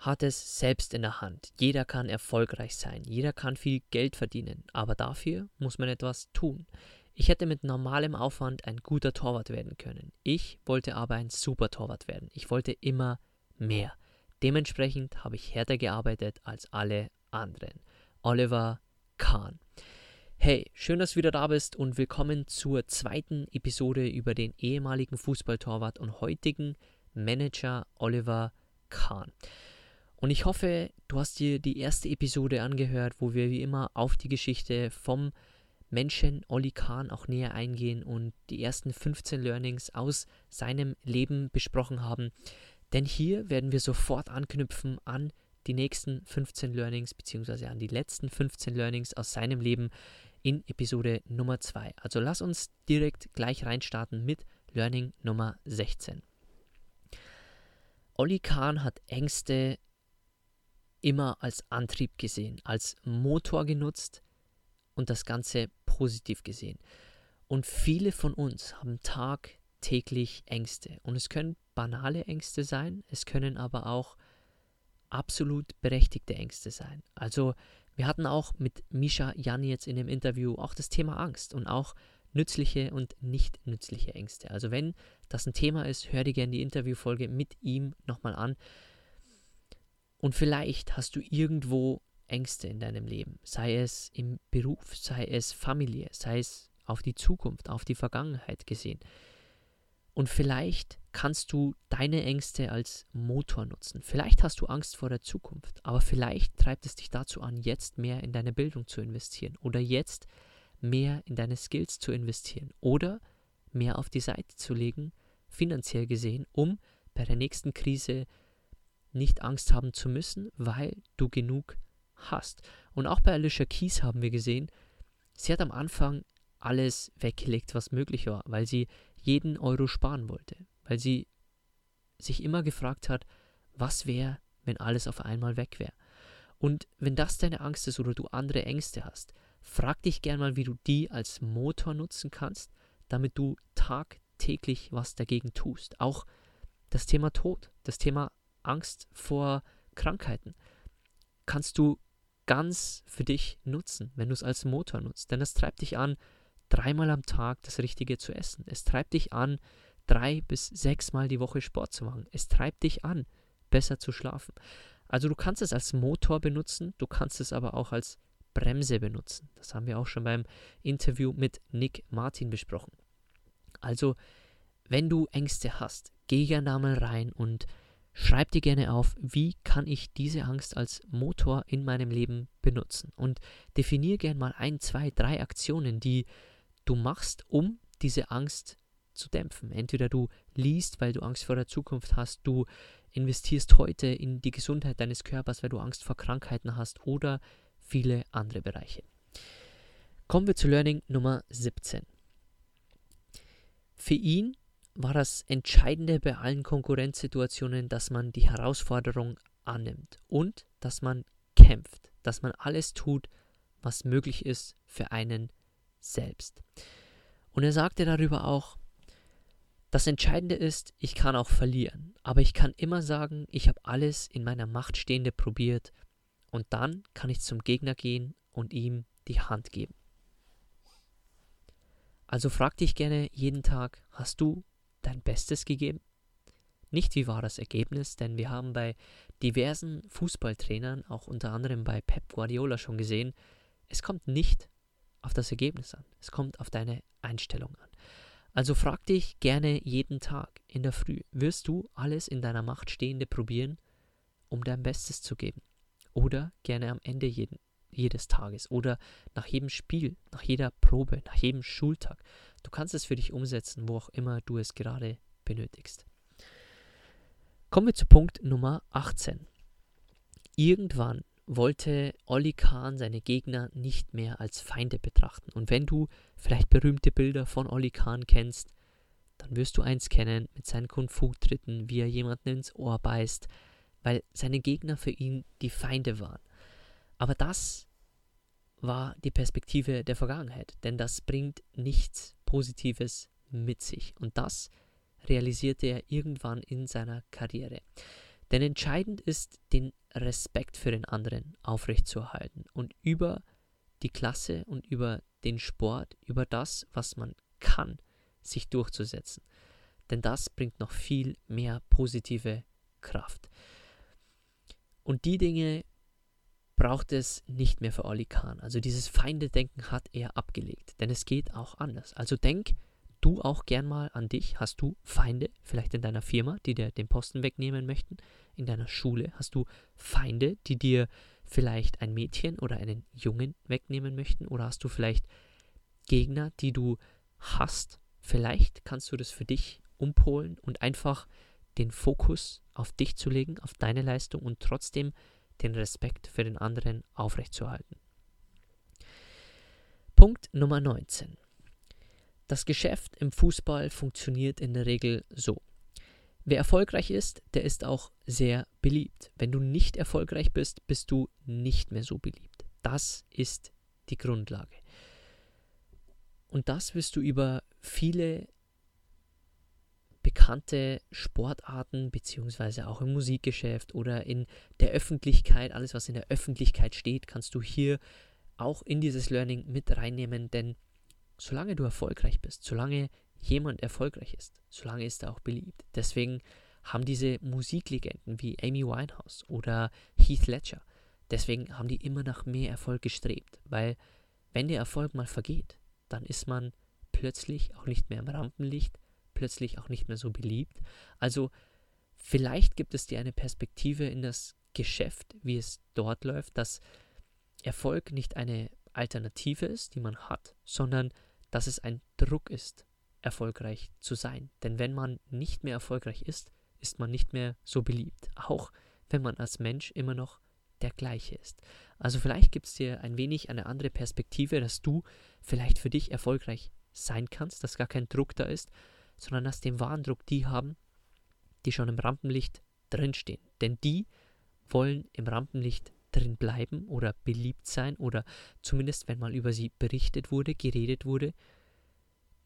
Hat es selbst in der Hand. Jeder kann erfolgreich sein. Jeder kann viel Geld verdienen. Aber dafür muss man etwas tun. Ich hätte mit normalem Aufwand ein guter Torwart werden können. Ich wollte aber ein super Torwart werden. Ich wollte immer mehr. Dementsprechend habe ich härter gearbeitet als alle anderen. Oliver Kahn. Hey, schön, dass du wieder da bist und willkommen zur zweiten Episode über den ehemaligen Fußballtorwart und heutigen Manager Oliver Kahn. Und ich hoffe, du hast dir die erste Episode angehört, wo wir wie immer auf die Geschichte vom Menschen Olli Kahn auch näher eingehen und die ersten 15 Learnings aus seinem Leben besprochen haben. Denn hier werden wir sofort anknüpfen an die nächsten 15 Learnings beziehungsweise an die letzten 15 Learnings aus seinem Leben in Episode Nummer 2. Also lass uns direkt gleich reinstarten mit Learning Nummer 16. Olli Kahn hat Ängste immer als Antrieb gesehen, als Motor genutzt und das Ganze positiv gesehen. Und viele von uns haben tagtäglich Ängste. Und es können banale Ängste sein, es können aber auch absolut berechtigte Ängste sein. Also wir hatten auch mit Misha Jan jetzt in dem Interview auch das Thema Angst und auch nützliche und nicht nützliche Ängste. Also wenn das ein Thema ist, hör dir gerne die Interviewfolge mit ihm nochmal an. Und vielleicht hast du irgendwo Ängste in deinem Leben, sei es im Beruf, sei es Familie, sei es auf die Zukunft, auf die Vergangenheit gesehen. Und vielleicht kannst du deine Ängste als Motor nutzen. Vielleicht hast du Angst vor der Zukunft, aber vielleicht treibt es dich dazu an, jetzt mehr in deine Bildung zu investieren oder jetzt mehr in deine Skills zu investieren oder mehr auf die Seite zu legen, finanziell gesehen, um bei der nächsten Krise nicht Angst haben zu müssen, weil du genug hast. Und auch bei Alicia Keys haben wir gesehen, sie hat am Anfang alles weggelegt, was möglich war, weil sie jeden Euro sparen wollte, weil sie sich immer gefragt hat, was wäre, wenn alles auf einmal weg wäre. Und wenn das deine Angst ist oder du andere Ängste hast, Frag dich gern mal, wie du die als Motor nutzen kannst, damit du tagtäglich was dagegen tust. Auch das Thema Tod, das Thema Angst vor Krankheiten kannst du ganz für dich nutzen, wenn du es als Motor nutzt. Denn das treibt dich an, dreimal am Tag das Richtige zu essen. Es treibt dich an, drei bis sechsmal die Woche Sport zu machen. Es treibt dich an, besser zu schlafen. Also du kannst es als Motor benutzen, du kannst es aber auch als Bremse benutzen. Das haben wir auch schon beim Interview mit Nick Martin besprochen. Also, wenn du Ängste hast, geh gerne da mal rein und schreib dir gerne auf, wie kann ich diese Angst als Motor in meinem Leben benutzen. Und definier gerne mal ein, zwei, drei Aktionen, die du machst, um diese Angst zu dämpfen. Entweder du liest, weil du Angst vor der Zukunft hast, du investierst heute in die Gesundheit deines Körpers, weil du Angst vor Krankheiten hast, oder viele andere Bereiche. Kommen wir zu Learning Nummer 17. Für ihn war das Entscheidende bei allen Konkurrenzsituationen, dass man die Herausforderung annimmt und dass man kämpft, dass man alles tut, was möglich ist für einen selbst. Und er sagte darüber auch, das Entscheidende ist, ich kann auch verlieren, aber ich kann immer sagen, ich habe alles in meiner Macht Stehende probiert und dann kann ich zum Gegner gehen und ihm die Hand geben. Also frag dich gerne jeden Tag, hast du dein Bestes gegeben? Nicht wie war das Ergebnis, denn wir haben bei diversen Fußballtrainern, auch unter anderem bei Pep Guardiola schon gesehen, es kommt nicht auf das Ergebnis an, es kommt auf deine Einstellung an. Also frag dich gerne jeden Tag in der Früh, wirst du alles in deiner Macht Stehende probieren, um dein Bestes zu geben? Oder gerne am Ende jeden, jedes Tages oder nach jedem Spiel, nach jeder Probe, nach jedem Schultag. Du kannst es für dich umsetzen, wo auch immer du es gerade benötigst. Kommen wir zu Punkt Nummer 18. Irgendwann wollte Olli Kahn seine Gegner nicht mehr als Feinde betrachten. Und wenn du vielleicht berühmte Bilder von Olli Kahn kennst, dann wirst du eins kennen mit seinen Kung-Fu-Tritten, wie er jemanden ins Ohr beißt, weil seine Gegner für ihn die Feinde waren. Aber das war die Perspektive der Vergangenheit, denn das bringt nichts Positives mit sich. Und das realisierte er irgendwann in seiner Karriere. Denn entscheidend ist, den Respekt für den anderen aufrechtzuerhalten und über die Klasse und über den Sport, über das, was man kann, sich durchzusetzen. Denn das bringt noch viel mehr positive Kraft. Und die Dinge braucht es nicht mehr für Oli Kahn. Also dieses Feindedenken hat er abgelegt, denn es geht auch anders. Also denk du auch gern mal an dich. Hast du Feinde, vielleicht in deiner Firma, die dir den Posten wegnehmen möchten? In deiner Schule hast du Feinde, die dir vielleicht ein Mädchen oder einen Jungen wegnehmen möchten? Oder hast du vielleicht Gegner, die du hast? Vielleicht kannst du das für dich umpolen und einfach den Fokus auf dich zu legen, auf deine Leistung und trotzdem den Respekt für den anderen aufrechtzuerhalten. Punkt Nummer 19. Das Geschäft im Fußball funktioniert in der Regel so. Wer erfolgreich ist, der ist auch sehr beliebt. Wenn du nicht erfolgreich bist, bist du nicht mehr so beliebt. Das ist die Grundlage. Und das wirst du über viele bekannte Sportarten, beziehungsweise auch im Musikgeschäft oder in der Öffentlichkeit, alles was in der Öffentlichkeit steht, kannst du hier auch in dieses Learning mit reinnehmen, denn solange du erfolgreich bist, solange jemand erfolgreich ist, solange ist er auch beliebt. Deswegen haben diese Musiklegenden wie Amy Winehouse oder Heath Ledger, deswegen haben die immer nach mehr Erfolg gestrebt, weil wenn der Erfolg mal vergeht, dann ist man plötzlich auch nicht mehr im Rampenlicht, plötzlich auch nicht mehr so beliebt. Also vielleicht gibt es dir eine Perspektive in das Geschäft, wie es dort läuft, dass Erfolg nicht eine Alternative ist, die man hat, sondern dass es ein Druck ist, erfolgreich zu sein. Denn wenn man nicht mehr erfolgreich ist, ist man nicht mehr so beliebt. Auch wenn man als Mensch immer noch der gleiche ist. Also vielleicht gibt es dir ein wenig eine andere Perspektive, dass du vielleicht für dich erfolgreich sein kannst, dass gar kein Druck da ist, sondern dass den Warndruck die haben, die schon im Rampenlicht drinstehen. Denn die wollen im Rampenlicht drin bleiben oder beliebt sein oder zumindest, wenn mal über sie berichtet wurde, geredet wurde,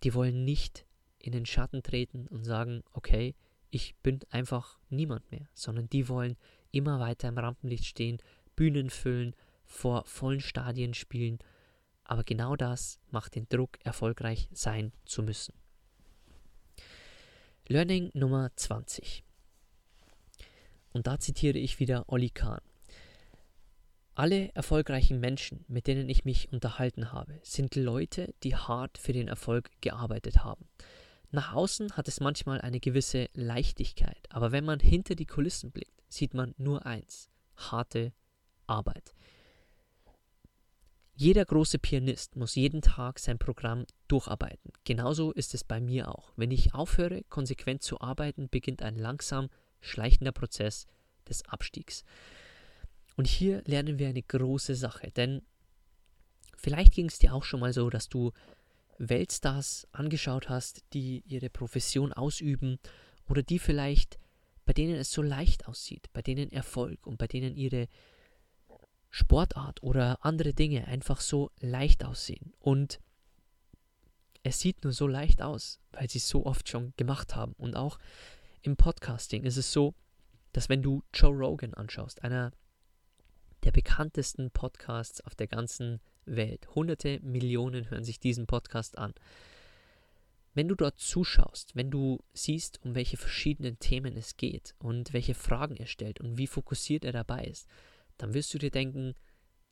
die wollen nicht in den Schatten treten und sagen, okay, ich bin einfach niemand mehr, sondern die wollen immer weiter im Rampenlicht stehen, Bühnen füllen, vor vollen Stadien spielen. Aber genau das macht den Druck, erfolgreich sein zu müssen. Learning Nummer 20. Und da zitiere ich wieder Olli Kahn. Alle erfolgreichen Menschen, mit denen ich mich unterhalten habe, sind Leute, die hart für den Erfolg gearbeitet haben. Nach außen hat es manchmal eine gewisse Leichtigkeit, aber wenn man hinter die Kulissen blickt, sieht man nur eins, harte Arbeit. Jeder große Pianist muss jeden Tag sein Programm durcharbeiten. Genauso ist es bei mir auch. Wenn ich aufhöre, konsequent zu arbeiten, beginnt ein langsam schleichender Prozess des Abstiegs. Und hier lernen wir eine große Sache, denn vielleicht ging es dir auch schon mal so, dass du Weltstars angeschaut hast, die ihre Profession ausüben oder die vielleicht, bei denen es so leicht aussieht, bei denen Erfolg und bei denen ihre Sportart oder andere Dinge einfach so leicht aussehen. Und es sieht nur so leicht aus, weil sie es so oft schon gemacht haben. Und auch im Podcasting ist es so, dass wenn du Joe Rogan anschaust, einer der bekanntesten Podcasts auf der ganzen Welt, hunderte Millionen hören sich diesen Podcast an. Wenn du dort zuschaust, wenn du siehst, um welche verschiedenen Themen es geht und welche Fragen er stellt und wie fokussiert er dabei ist, dann wirst du dir denken,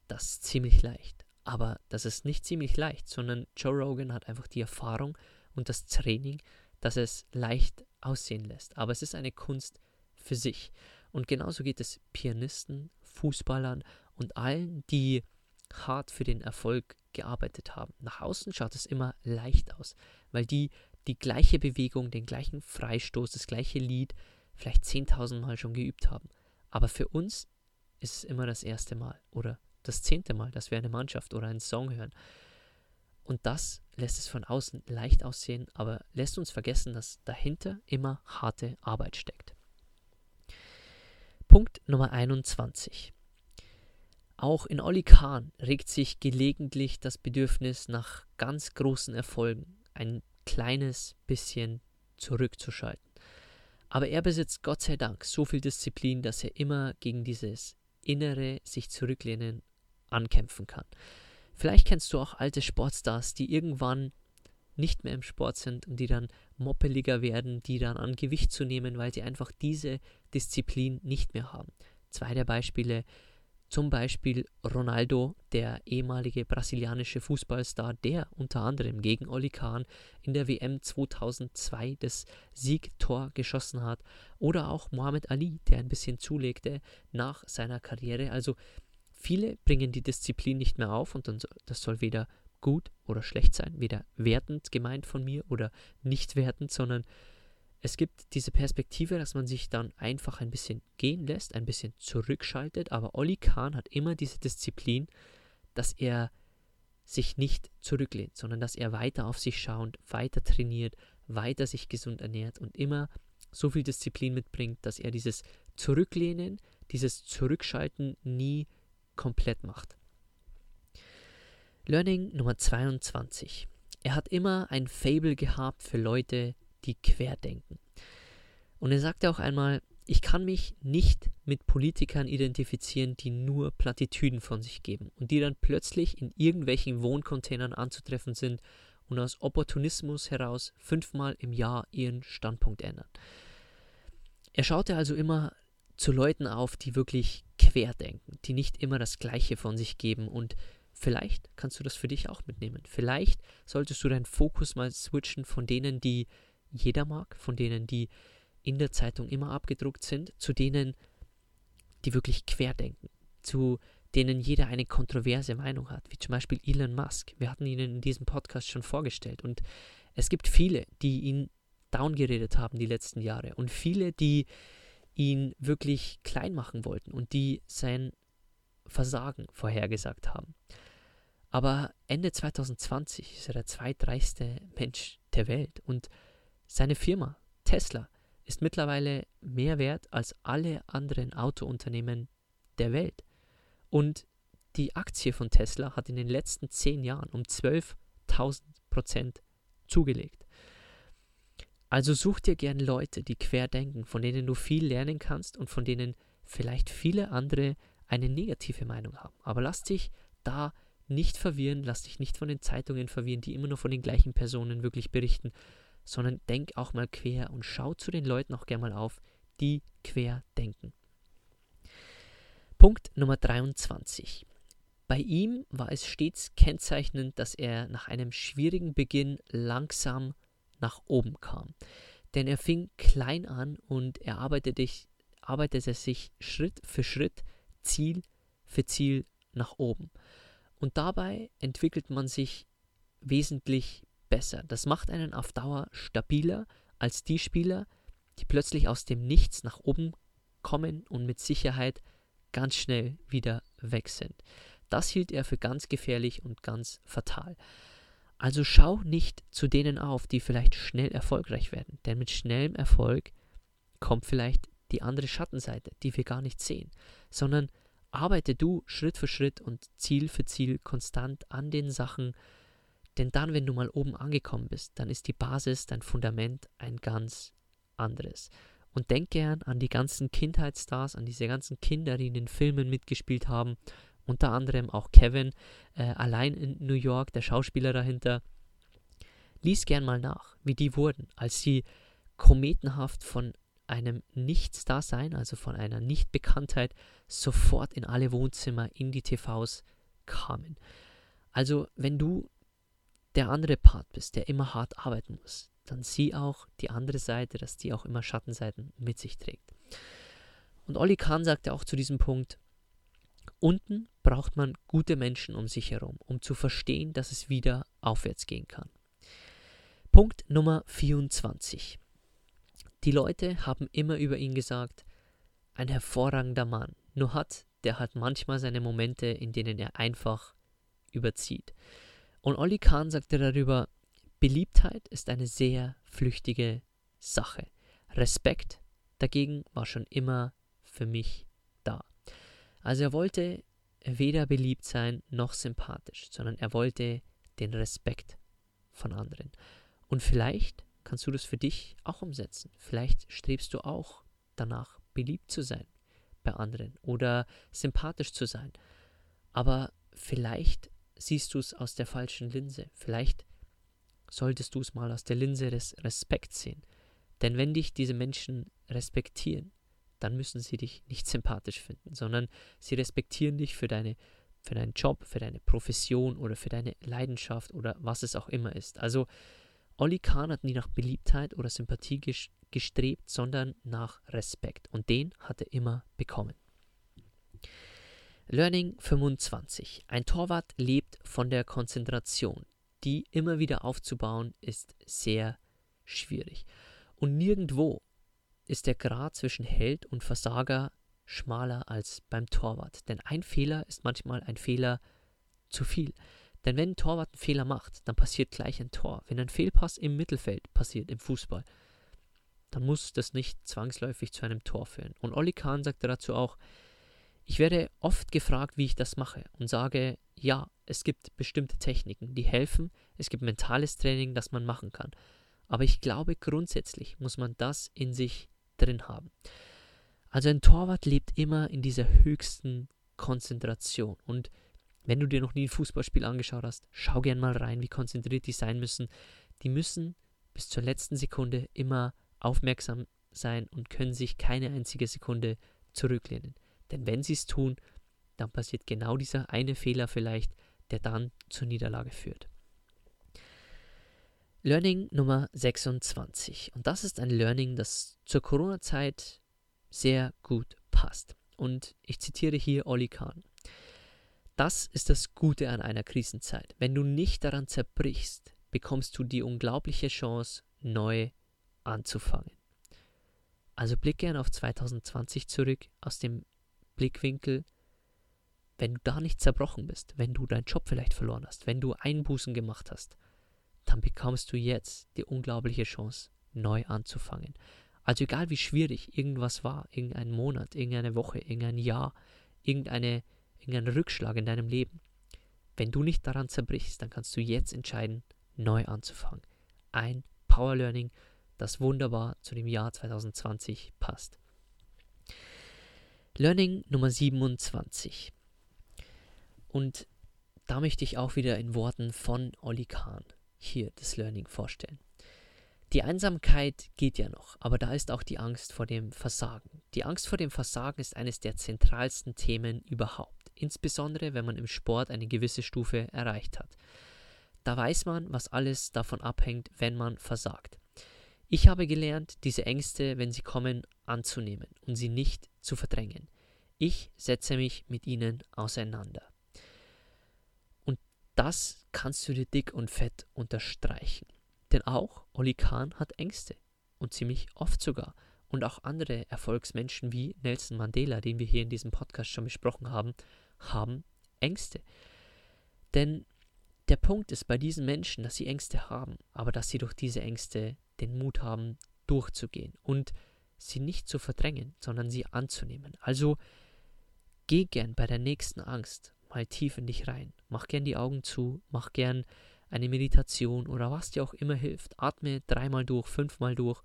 das ist ziemlich leicht. Aber das ist nicht ziemlich leicht, sondern Joe Rogan hat einfach die Erfahrung und das Training, das es leicht aussehen lässt. Aber es ist eine Kunst für sich. Und genauso geht es Pianisten, Fußballern und allen, die hart für den Erfolg gearbeitet haben. Nach außen schaut es immer leicht aus, weil die die gleiche Bewegung, den gleichen Freistoß, das gleiche Lied vielleicht 10.000 Mal schon geübt haben. Aber für uns ist es immer das erste Mal oder das zehnte Mal, dass wir eine Mannschaft oder einen Song hören. Und das lässt es von außen leicht aussehen, aber lässt uns vergessen, dass dahinter immer harte Arbeit steckt. Punkt Nummer 21. Auch in Olli Kahn regt sich gelegentlich das Bedürfnis nach ganz großen Erfolgen, ein kleines bisschen zurückzuschalten. Aber er besitzt Gott sei Dank so viel Disziplin, dass er immer gegen dieses innere sich zurücklehnen ankämpfen kann. Vielleicht kennst du auch alte Sportstars, die irgendwann nicht mehr im Sport sind und die dann moppeliger werden, die dann an Gewicht zu nehmen, weil sie einfach diese Disziplin nicht mehr haben. Zwei der Beispiele, zum Beispiel Ronaldo, der ehemalige brasilianische Fußballstar, der unter anderem gegen Oli Kahn in der WM 2002 das Siegtor geschossen hat, oder auch Mohamed Ali, der ein bisschen zulegte nach seiner Karriere. Also Viele bringen die Disziplin nicht mehr auf und das soll weder gut oder schlecht sein, weder wertend gemeint von mir oder nicht wertend, sondern es gibt diese Perspektive, dass man sich dann einfach ein bisschen gehen lässt, ein bisschen zurückschaltet, aber Olli Kahn hat immer diese Disziplin, dass er sich nicht zurücklehnt, sondern dass er weiter auf sich schaut, weiter trainiert, weiter sich gesund ernährt und immer so viel Disziplin mitbringt, dass er dieses Zurücklehnen, dieses Zurückschalten nie komplett macht. Learning Nummer 22. Er hat immer ein Fable gehabt für Leute, die querdenken. Und er sagte auch einmal, ich kann mich nicht mit Politikern identifizieren, die nur Plattitüden von sich geben und die dann plötzlich in irgendwelchen Wohncontainern anzutreffen sind und aus Opportunismus heraus fünfmal im Jahr ihren Standpunkt ändern. Er schaute also immer zu Leuten auf, die wirklich querdenken, die nicht immer das Gleiche von sich geben und vielleicht kannst du das für dich auch mitnehmen. Vielleicht solltest du deinen Fokus mal switchen von denen, die jeder mag, von denen, die in der Zeitung immer abgedruckt sind, zu denen, die wirklich querdenken, zu denen jeder eine kontroverse Meinung hat, wie zum Beispiel Elon Musk. Wir hatten ihn in diesem Podcast schon vorgestellt und es gibt viele, die ihn downgeredet haben die letzten Jahre und viele, die ihn wirklich klein machen wollten und die sein Versagen vorhergesagt haben. Aber Ende 2020 ist er der zweitreichste Mensch der Welt und seine Firma Tesla ist mittlerweile mehr wert als alle anderen Autounternehmen der Welt. Und die Aktie von Tesla hat in den letzten zehn Jahren um 12.000 Prozent zugelegt. Also such dir gern Leute, die quer denken, von denen du viel lernen kannst und von denen vielleicht viele andere eine negative Meinung haben. Aber lass dich da nicht verwirren, lass dich nicht von den Zeitungen verwirren, die immer nur von den gleichen Personen wirklich berichten, sondern denk auch mal quer und schau zu den Leuten auch gern mal auf, die quer denken. Punkt Nummer 23. Bei ihm war es stets kennzeichnend, dass er nach einem schwierigen Beginn langsam nach oben kam. Denn er fing klein an und er arbeitete, arbeitete sich Schritt für Schritt, Ziel für Ziel nach oben. Und dabei entwickelt man sich wesentlich besser. Das macht einen auf Dauer stabiler als die Spieler, die plötzlich aus dem Nichts nach oben kommen und mit Sicherheit ganz schnell wieder weg sind. Das hielt er für ganz gefährlich und ganz fatal. Also schau nicht zu denen auf, die vielleicht schnell erfolgreich werden, denn mit schnellem Erfolg kommt vielleicht die andere Schattenseite, die wir gar nicht sehen, sondern arbeite du Schritt für Schritt und Ziel für Ziel konstant an den Sachen, denn dann, wenn du mal oben angekommen bist, dann ist die Basis, dein Fundament ein ganz anderes. Und denk gern an die ganzen Kindheitsstars, an diese ganzen Kinder, die in den Filmen mitgespielt haben unter anderem auch Kevin, äh, allein in New York, der Schauspieler dahinter. Lies gern mal nach, wie die wurden, als sie kometenhaft von einem Nichtsdasein, also von einer Nichtbekanntheit, sofort in alle Wohnzimmer, in die TVs kamen. Also, wenn du der andere Part bist, der immer hart arbeiten muss, dann sieh auch die andere Seite, dass die auch immer Schattenseiten mit sich trägt. Und Olli Kahn sagte auch zu diesem Punkt, unten braucht man gute Menschen um sich herum, um zu verstehen, dass es wieder aufwärts gehen kann. Punkt Nummer 24. Die Leute haben immer über ihn gesagt, ein hervorragender Mann, nur hat der hat manchmal seine Momente, in denen er einfach überzieht. Und Olli Kahn sagte darüber, Beliebtheit ist eine sehr flüchtige Sache. Respekt dagegen war schon immer für mich da. Also er wollte weder beliebt sein noch sympathisch, sondern er wollte den Respekt von anderen. Und vielleicht kannst du das für dich auch umsetzen. Vielleicht strebst du auch danach, beliebt zu sein bei anderen oder sympathisch zu sein. Aber vielleicht siehst du es aus der falschen Linse. Vielleicht solltest du es mal aus der Linse des Respekts sehen. Denn wenn dich diese Menschen respektieren, dann müssen sie dich nicht sympathisch finden, sondern sie respektieren dich für, deine, für deinen Job, für deine Profession oder für deine Leidenschaft oder was es auch immer ist. Also Olli Kahn hat nie nach Beliebtheit oder Sympathie gestrebt, sondern nach Respekt. Und den hat er immer bekommen. Learning 25. Ein Torwart lebt von der Konzentration. Die immer wieder aufzubauen ist sehr schwierig. Und nirgendwo ist der Grad zwischen Held und Versager schmaler als beim Torwart. Denn ein Fehler ist manchmal ein Fehler zu viel. Denn wenn ein Torwart einen Fehler macht, dann passiert gleich ein Tor. Wenn ein Fehlpass im Mittelfeld passiert, im Fußball, dann muss das nicht zwangsläufig zu einem Tor führen. Und Olli Kahn sagte dazu auch, ich werde oft gefragt, wie ich das mache und sage, ja, es gibt bestimmte Techniken, die helfen, es gibt mentales Training, das man machen kann. Aber ich glaube, grundsätzlich muss man das in sich drin haben. Also ein Torwart lebt immer in dieser höchsten Konzentration. Und wenn du dir noch nie ein Fußballspiel angeschaut hast, schau gern mal rein, wie konzentriert die sein müssen. Die müssen bis zur letzten Sekunde immer aufmerksam sein und können sich keine einzige Sekunde zurücklehnen. Denn wenn sie es tun, dann passiert genau dieser eine Fehler vielleicht, der dann zur Niederlage führt. Learning Nummer 26. Und das ist ein Learning, das zur Corona-Zeit sehr gut passt. Und ich zitiere hier Olli Kahn. Das ist das Gute an einer Krisenzeit. Wenn du nicht daran zerbrichst, bekommst du die unglaubliche Chance, neu anzufangen. Also blick gern auf 2020 zurück aus dem Blickwinkel, wenn du da nicht zerbrochen bist, wenn du deinen Job vielleicht verloren hast, wenn du Einbußen gemacht hast, dann bekommst du jetzt die unglaubliche Chance, neu anzufangen. Also egal wie schwierig irgendwas war, irgendein Monat, irgendeine Woche, irgendein Jahr, irgendeine, irgendein Rückschlag in deinem Leben, wenn du nicht daran zerbrichst, dann kannst du jetzt entscheiden, neu anzufangen. Ein Power Learning, das wunderbar zu dem Jahr 2020 passt. Learning Nummer 27. Und da möchte ich auch wieder in Worten von Olli Kahn hier das Learning vorstellen. Die Einsamkeit geht ja noch, aber da ist auch die Angst vor dem Versagen. Die Angst vor dem Versagen ist eines der zentralsten Themen überhaupt, insbesondere wenn man im Sport eine gewisse Stufe erreicht hat. Da weiß man, was alles davon abhängt, wenn man versagt. Ich habe gelernt, diese Ängste, wenn sie kommen, anzunehmen und sie nicht zu verdrängen. Ich setze mich mit ihnen auseinander. Und das kannst du dir dick und fett unterstreichen. Denn auch Oli Kahn hat Ängste. Und ziemlich oft sogar. Und auch andere Erfolgsmenschen wie Nelson Mandela, den wir hier in diesem Podcast schon besprochen haben, haben Ängste. Denn der Punkt ist bei diesen Menschen, dass sie Ängste haben, aber dass sie durch diese Ängste den Mut haben, durchzugehen und sie nicht zu verdrängen, sondern sie anzunehmen. Also geh gern bei der nächsten Angst mal tief in dich rein. Mach gern die Augen zu, mach gern eine Meditation oder was dir auch immer hilft. Atme dreimal durch, fünfmal durch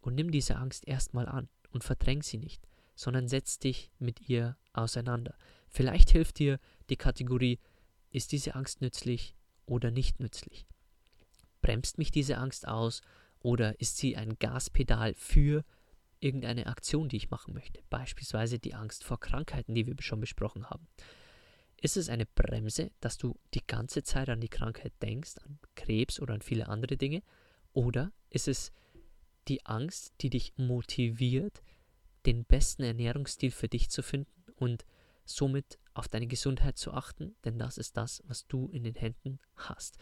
und nimm diese Angst erstmal an und verdräng sie nicht, sondern setz dich mit ihr auseinander. Vielleicht hilft dir die Kategorie, ist diese Angst nützlich oder nicht nützlich? Bremst mich diese Angst aus oder ist sie ein Gaspedal für irgendeine Aktion, die ich machen möchte? Beispielsweise die Angst vor Krankheiten, die wir schon besprochen haben. Ist es eine Bremse, dass du die ganze Zeit an die Krankheit denkst, an Krebs oder an viele andere Dinge? Oder ist es die Angst, die dich motiviert, den besten Ernährungsstil für dich zu finden und somit auf deine Gesundheit zu achten, denn das ist das, was du in den Händen hast.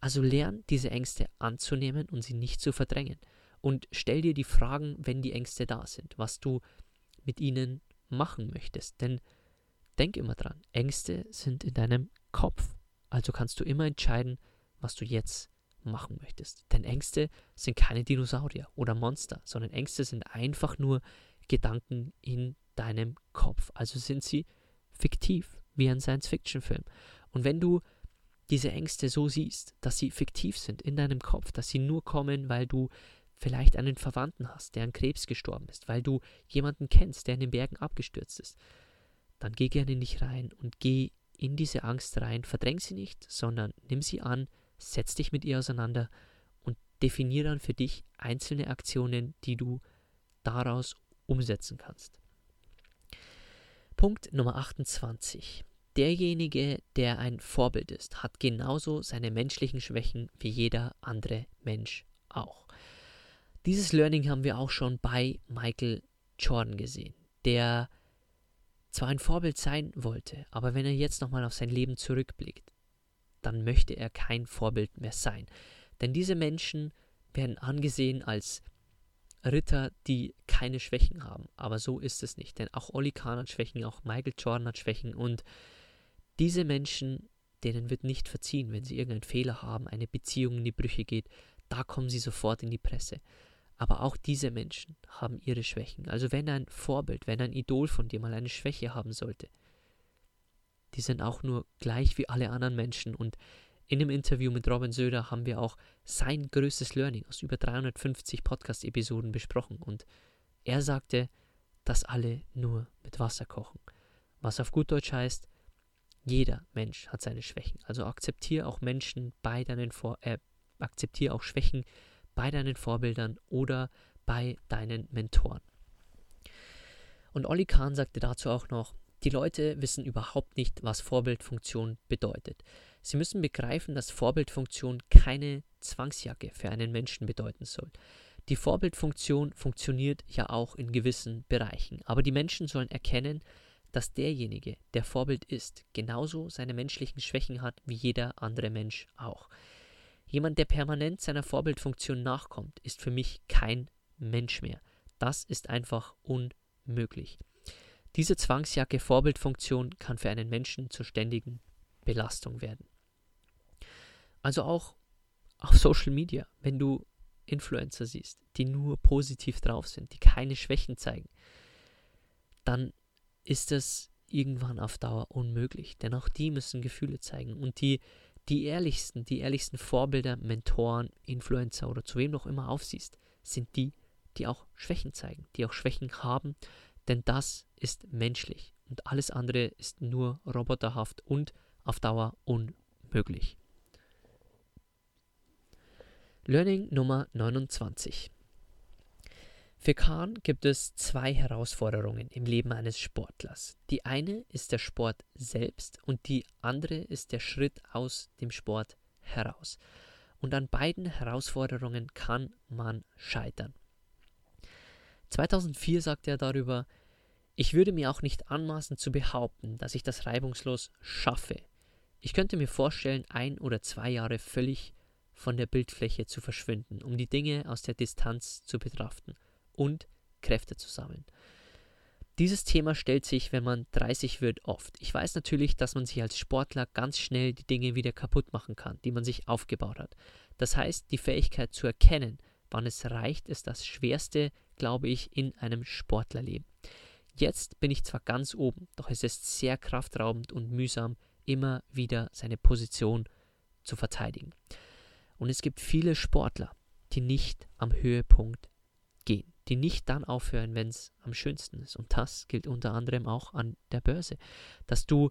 Also lern diese Ängste anzunehmen und sie nicht zu verdrängen. Und stell dir die Fragen, wenn die Ängste da sind, was du mit ihnen machen möchtest. Denn denk immer dran, Ängste sind in deinem Kopf. Also kannst du immer entscheiden, was du jetzt machen möchtest. Denn Ängste sind keine Dinosaurier oder Monster, sondern Ängste sind einfach nur Gedanken in deinem Kopf. Also sind sie fiktiv, wie ein Science-Fiction-Film. Und wenn du diese Ängste so siehst, dass sie fiktiv sind in deinem Kopf, dass sie nur kommen, weil du vielleicht einen Verwandten hast, der an Krebs gestorben ist, weil du jemanden kennst, der in den Bergen abgestürzt ist, dann geh gerne in dich rein und geh in diese Angst rein, verdräng sie nicht, sondern nimm sie an, setz dich mit ihr auseinander und definiere dann für dich einzelne Aktionen, die du daraus umsetzen kannst. Punkt Nummer 28. Derjenige, der ein Vorbild ist, hat genauso seine menschlichen Schwächen wie jeder andere Mensch auch. Dieses Learning haben wir auch schon bei Michael Jordan gesehen, der zwar ein Vorbild sein wollte, aber wenn er jetzt nochmal auf sein Leben zurückblickt, dann möchte er kein Vorbild mehr sein. Denn diese Menschen werden angesehen als Ritter, die keine Schwächen haben. Aber so ist es nicht. Denn auch Oli Kahn hat Schwächen, auch Michael Jordan hat Schwächen. Und diese Menschen, denen wird nicht verziehen, wenn sie irgendeinen Fehler haben, eine Beziehung in die Brüche geht. Da kommen sie sofort in die Presse. Aber auch diese Menschen haben ihre Schwächen. Also wenn ein Vorbild, wenn ein Idol von dir mal eine Schwäche haben sollte, die sind auch nur gleich wie alle anderen Menschen. Und in dem Interview mit Robin Söder haben wir auch sein größtes Learning aus über 350 Podcast-Episoden besprochen. Und er sagte, dass alle nur mit Wasser kochen. Was auf gut Deutsch heißt, jeder Mensch hat seine Schwächen. Also akzeptiere auch Menschen bei deinen Vor äh, akzeptiere auch Schwächen bei deinen Vorbildern oder bei deinen Mentoren. Und Olli Kahn sagte dazu auch noch, die Leute wissen überhaupt nicht, was Vorbildfunktion bedeutet. Sie müssen begreifen, dass Vorbildfunktion keine Zwangsjacke für einen Menschen bedeuten soll. Die Vorbildfunktion funktioniert ja auch in gewissen Bereichen, aber die Menschen sollen erkennen, dass derjenige, der Vorbild ist, genauso seine menschlichen Schwächen hat wie jeder andere Mensch auch. Jemand, der permanent seiner Vorbildfunktion nachkommt, ist für mich kein Mensch mehr. Das ist einfach unmöglich. Diese Zwangsjacke Vorbildfunktion kann für einen Menschen zur ständigen Belastung werden. Also auch auf Social Media, wenn du Influencer siehst, die nur positiv drauf sind, die keine Schwächen zeigen, dann ist das irgendwann auf Dauer unmöglich, denn auch die müssen Gefühle zeigen. Und die die ehrlichsten, die ehrlichsten Vorbilder, Mentoren, Influencer oder zu wem noch immer aufsiehst, sind die, die auch Schwächen zeigen, die auch Schwächen haben, denn das ist menschlich. Und alles andere ist nur roboterhaft und auf Dauer unmöglich. Learning Nummer 29. Für Kahn gibt es zwei Herausforderungen im Leben eines Sportlers. Die eine ist der Sport selbst und die andere ist der Schritt aus dem Sport heraus. Und an beiden Herausforderungen kann man scheitern. 2004 sagte er darüber, ich würde mir auch nicht anmaßen zu behaupten, dass ich das reibungslos schaffe. Ich könnte mir vorstellen, ein oder zwei Jahre völlig von der Bildfläche zu verschwinden, um die Dinge aus der Distanz zu betrachten und Kräfte zu sammeln. Dieses Thema stellt sich, wenn man 30 wird, oft. Ich weiß natürlich, dass man sich als Sportler ganz schnell die Dinge wieder kaputt machen kann, die man sich aufgebaut hat. Das heißt, die Fähigkeit zu erkennen, wann es reicht, ist das Schwerste, glaube ich, in einem Sportlerleben. Jetzt bin ich zwar ganz oben, doch es ist sehr kraftraubend und mühsam, immer wieder seine Position zu verteidigen. Und es gibt viele Sportler, die nicht am Höhepunkt gehen, die nicht dann aufhören, wenn es am schönsten ist. Und das gilt unter anderem auch an der Börse, dass du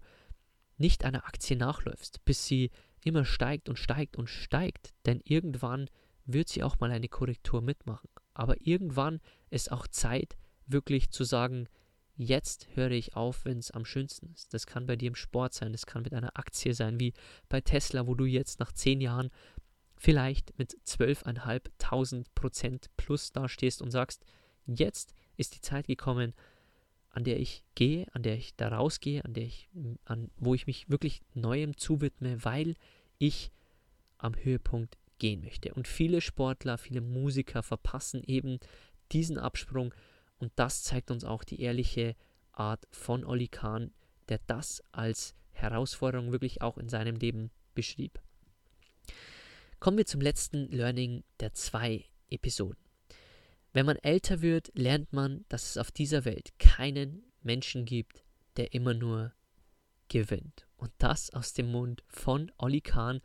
nicht einer Aktie nachläufst, bis sie immer steigt und steigt und steigt, denn irgendwann wird sie auch mal eine Korrektur mitmachen. Aber irgendwann ist auch Zeit, wirklich zu sagen, Jetzt höre ich auf, wenn es am schönsten ist. Das kann bei dir im Sport sein, das kann mit einer Aktie sein, wie bei Tesla, wo du jetzt nach zehn Jahren vielleicht mit 12.500 Prozent plus dastehst und sagst, jetzt ist die Zeit gekommen, an der ich gehe, an der ich da rausgehe, an der ich, an, wo ich mich wirklich neuem zuwidme, weil ich am Höhepunkt gehen möchte. Und viele Sportler, viele Musiker verpassen eben diesen Absprung und das zeigt uns auch die ehrliche Art von Oli Kahn, der das als Herausforderung wirklich auch in seinem Leben beschrieb. Kommen wir zum letzten Learning der zwei Episoden. Wenn man älter wird, lernt man, dass es auf dieser Welt keinen Menschen gibt, der immer nur gewinnt. Und das aus dem Mund von Olli Kahn,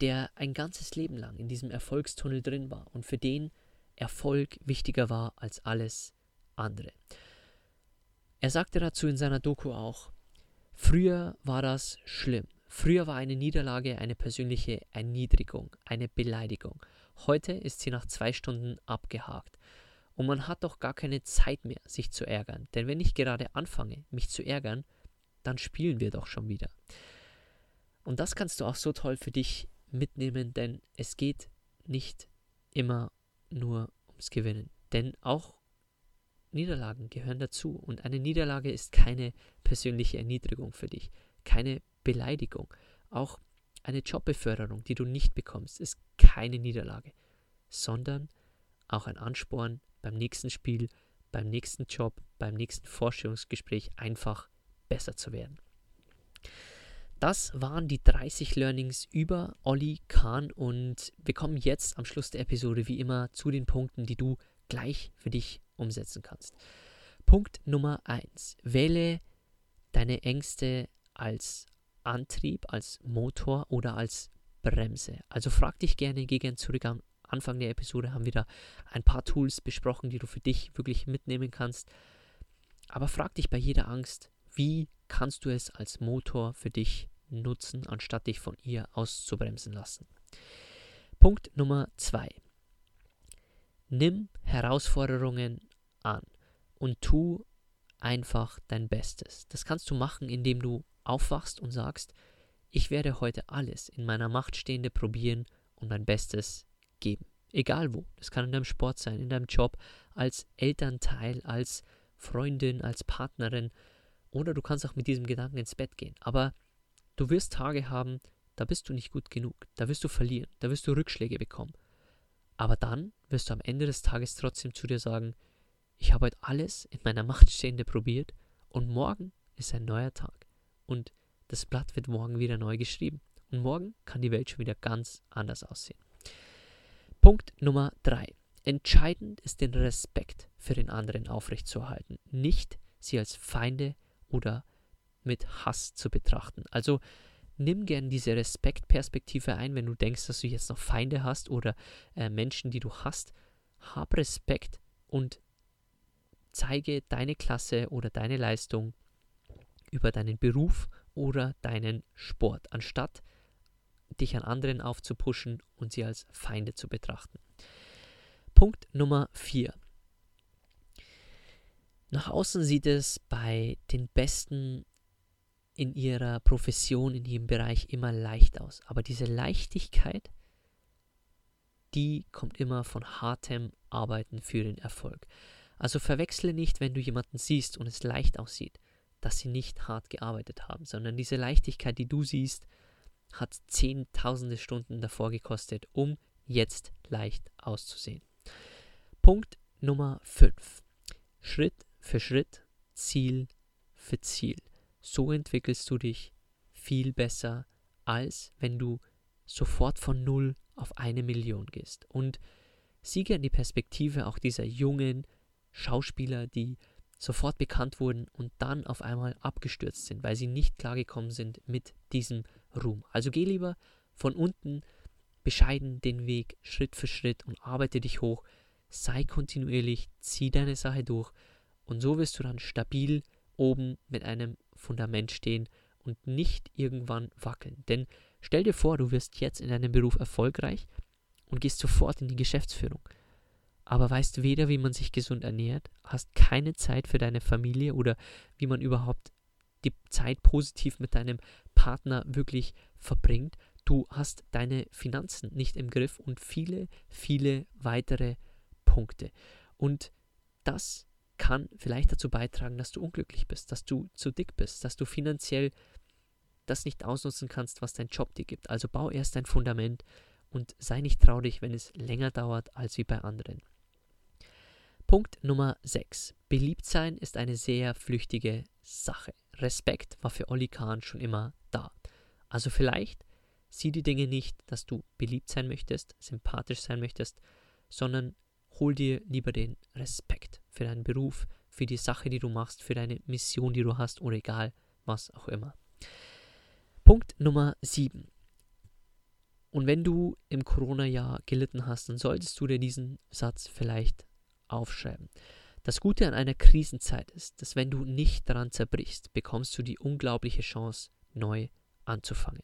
der ein ganzes Leben lang in diesem Erfolgstunnel drin war und für den Erfolg wichtiger war als alles andere. Er sagte dazu in seiner Doku auch, früher war das schlimm. Früher war eine Niederlage eine persönliche Erniedrigung, eine Beleidigung. Heute ist sie nach zwei Stunden abgehakt. Und man hat doch gar keine Zeit mehr, sich zu ärgern. Denn wenn ich gerade anfange, mich zu ärgern, dann spielen wir doch schon wieder. Und das kannst du auch so toll für dich mitnehmen, denn es geht nicht immer nur ums Gewinnen. Denn auch Niederlagen gehören dazu. Und eine Niederlage ist keine persönliche Erniedrigung für dich, keine Beleidigung. Auch eine Jobbeförderung, die du nicht bekommst, ist keine Niederlage, sondern auch ein Ansporn beim nächsten Spiel, beim nächsten Job, beim nächsten Vorstellungsgespräch einfach besser zu werden. Das waren die 30 Learnings über Olli Kahn und wir kommen jetzt am Schluss der Episode wie immer zu den Punkten, die du gleich für dich umsetzen kannst. Punkt Nummer 1. Wähle deine Ängste als Antrieb, als Motor oder als Bremse. Also frag dich gerne, geh gerne zurück am Anfang der Episode, haben wir da ein paar Tools besprochen, die du für dich wirklich mitnehmen kannst. Aber frag dich bei jeder Angst, wie kannst du es als Motor für dich nutzen, anstatt dich von ihr auszubremsen lassen. Punkt Nummer 2. Nimm Herausforderungen an und tu einfach dein Bestes. Das kannst du machen, indem du aufwachst und sagst, ich werde heute alles in meiner Macht Stehende probieren und mein Bestes geben. Egal wo. Das kann in deinem Sport sein, in deinem Job, als Elternteil, als Freundin, als Partnerin. Oder du kannst auch mit diesem Gedanken ins Bett gehen. Aber du wirst Tage haben, da bist du nicht gut genug. Da wirst du verlieren. Da wirst du Rückschläge bekommen. Aber dann wirst du am Ende des Tages trotzdem zu dir sagen, ich habe heute alles in meiner Macht Stehende probiert und morgen ist ein neuer Tag. Und das Blatt wird morgen wieder neu geschrieben. Und morgen kann die Welt schon wieder ganz anders aussehen. Punkt Nummer 3. Entscheidend ist den Respekt für den anderen aufrechtzuerhalten, nicht sie als Feinde oder mit Hass zu betrachten. Also nimm gern diese Respektperspektive ein, wenn du denkst, dass du jetzt noch Feinde hast oder äh, Menschen, die du hast. Hab Respekt und zeige deine Klasse oder deine Leistung über deinen Beruf oder deinen Sport, anstatt dich an anderen aufzupuschen und sie als Feinde zu betrachten. Punkt Nummer 4. Nach außen sieht es bei den Besten in ihrer Profession, in ihrem Bereich immer leicht aus. Aber diese Leichtigkeit, die kommt immer von hartem Arbeiten für den Erfolg. Also verwechsle nicht, wenn du jemanden siehst und es leicht aussieht, dass sie nicht hart gearbeitet haben, sondern diese Leichtigkeit, die du siehst, hat zehntausende Stunden davor gekostet, um jetzt leicht auszusehen. Punkt Nummer 5. Schritt für Schritt, Ziel für Ziel. So entwickelst du dich viel besser, als wenn du sofort von null auf eine Million gehst. Und sieh gern die Perspektive auch dieser jungen, Schauspieler, die sofort bekannt wurden und dann auf einmal abgestürzt sind, weil sie nicht klargekommen sind mit diesem Ruhm. Also geh lieber von unten bescheiden den Weg Schritt für Schritt und arbeite dich hoch, sei kontinuierlich, zieh deine Sache durch und so wirst du dann stabil oben mit einem Fundament stehen und nicht irgendwann wackeln. Denn stell dir vor, du wirst jetzt in deinem Beruf erfolgreich und gehst sofort in die Geschäftsführung. Aber weißt weder, wie man sich gesund ernährt, hast keine Zeit für deine Familie oder wie man überhaupt die Zeit positiv mit deinem Partner wirklich verbringt. Du hast deine Finanzen nicht im Griff und viele, viele weitere Punkte. Und das kann vielleicht dazu beitragen, dass du unglücklich bist, dass du zu dick bist, dass du finanziell das nicht ausnutzen kannst, was dein Job dir gibt. Also bau erst dein Fundament und sei nicht traurig, wenn es länger dauert als wie bei anderen. Punkt Nummer 6. Beliebt sein ist eine sehr flüchtige Sache. Respekt war für Olli Kahn schon immer da. Also vielleicht sieh die Dinge nicht, dass du beliebt sein möchtest, sympathisch sein möchtest, sondern hol dir lieber den Respekt für deinen Beruf, für die Sache, die du machst, für deine Mission, die du hast oder egal was auch immer. Punkt Nummer 7. Und wenn du im Corona-Jahr gelitten hast, dann solltest du dir diesen Satz vielleicht aufschreiben. Das Gute an einer Krisenzeit ist, dass wenn du nicht daran zerbrichst, bekommst du die unglaubliche Chance, neu anzufangen.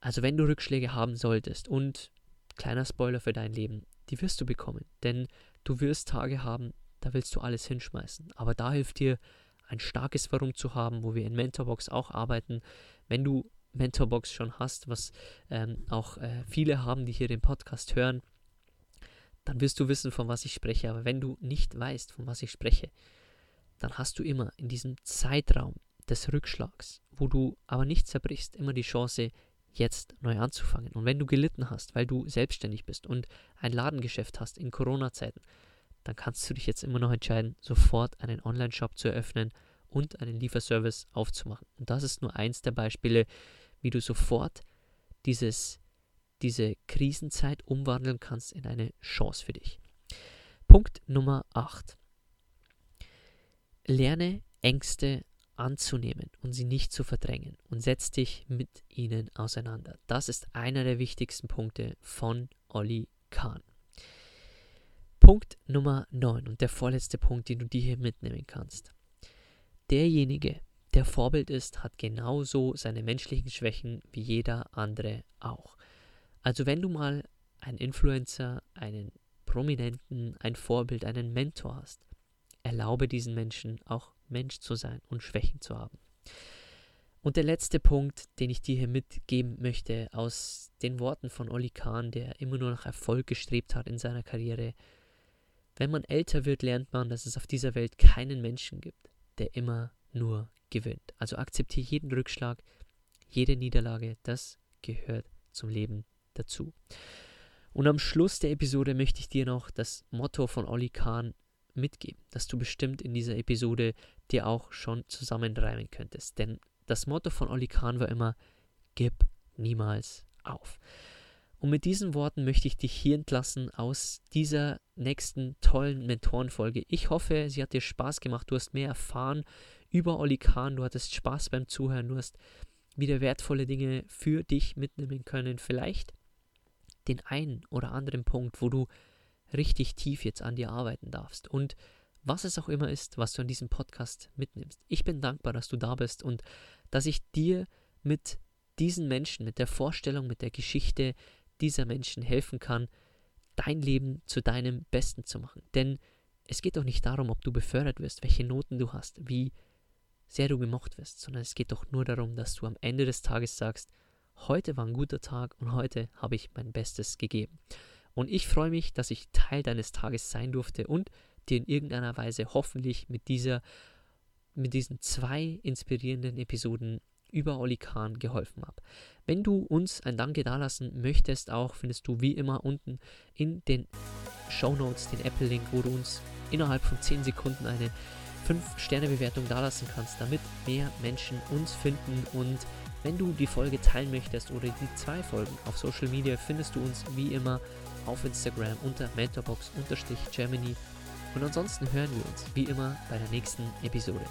Also wenn du Rückschläge haben solltest und kleiner Spoiler für dein Leben, die wirst du bekommen, denn du wirst Tage haben, da willst du alles hinschmeißen. Aber da hilft dir ein starkes Warum zu haben, wo wir in Mentorbox auch arbeiten. Wenn du Mentorbox schon hast, was ähm, auch äh, viele haben, die hier den Podcast hören, dann wirst du wissen, von was ich spreche. Aber wenn du nicht weißt, von was ich spreche, dann hast du immer in diesem Zeitraum des Rückschlags, wo du aber nicht zerbrichst, immer die Chance, jetzt neu anzufangen. Und wenn du gelitten hast, weil du selbstständig bist und ein Ladengeschäft hast in Corona-Zeiten, dann kannst du dich jetzt immer noch entscheiden, sofort einen Online-Shop zu eröffnen und einen Lieferservice aufzumachen. Und das ist nur eins der Beispiele, wie du sofort dieses, diese Krisenzeit umwandeln kannst in eine Chance für dich. Punkt Nummer 8. Lerne Ängste anzunehmen und sie nicht zu verdrängen und setz dich mit ihnen auseinander. Das ist einer der wichtigsten Punkte von Olli Kahn. Punkt Nummer 9 und der vorletzte Punkt, den du dir hier mitnehmen kannst. Derjenige, der Vorbild ist, hat genauso seine menschlichen Schwächen wie jeder andere auch. Also wenn du mal einen Influencer, einen Prominenten, ein Vorbild, einen Mentor hast, erlaube diesen Menschen auch Mensch zu sein und Schwächen zu haben. Und der letzte Punkt, den ich dir hier mitgeben möchte, aus den Worten von Oli Kahn, der immer nur nach Erfolg gestrebt hat in seiner Karriere. Wenn man älter wird, lernt man, dass es auf dieser Welt keinen Menschen gibt, der immer nur gewinnt. Also akzeptiere jeden Rückschlag, jede Niederlage, das gehört zum Leben dazu. Und am Schluss der Episode möchte ich dir noch das Motto von Oli Kahn mitgeben, dass du bestimmt in dieser Episode dir auch schon zusammenreimen könntest. Denn das Motto von Oli Kahn war immer, gib niemals auf. Und mit diesen Worten möchte ich dich hier entlassen aus dieser nächsten tollen Mentorenfolge. Ich hoffe, sie hat dir Spaß gemacht. Du hast mehr erfahren über Oli Kahn. Du hattest Spaß beim Zuhören. Du hast wieder wertvolle Dinge für dich mitnehmen können. Vielleicht den einen oder anderen Punkt, wo du richtig tief jetzt an dir arbeiten darfst. Und was es auch immer ist, was du an diesem Podcast mitnimmst. Ich bin dankbar, dass du da bist und dass ich dir mit diesen Menschen, mit der Vorstellung, mit der Geschichte dieser Menschen helfen kann, dein Leben zu deinem Besten zu machen. Denn es geht doch nicht darum, ob du befördert wirst, welche Noten du hast, wie sehr du gemocht wirst, sondern es geht doch nur darum, dass du am Ende des Tages sagst, heute war ein guter Tag und heute habe ich mein Bestes gegeben. Und ich freue mich, dass ich Teil deines Tages sein durfte und dir in irgendeiner Weise hoffentlich mit dieser, mit diesen zwei inspirierenden Episoden über Oli Kahn geholfen habe. Wenn du uns ein Danke dalassen möchtest, auch findest du wie immer unten in den Show Notes den Apple-Link, wo du uns innerhalb von 10 Sekunden eine 5-Sterne-Bewertung dalassen kannst, damit mehr Menschen uns finden. Und wenn du die Folge teilen möchtest oder die zwei Folgen auf Social Media, findest du uns wie immer auf Instagram unter mentorbox-germany. Und ansonsten hören wir uns wie immer bei der nächsten Episode.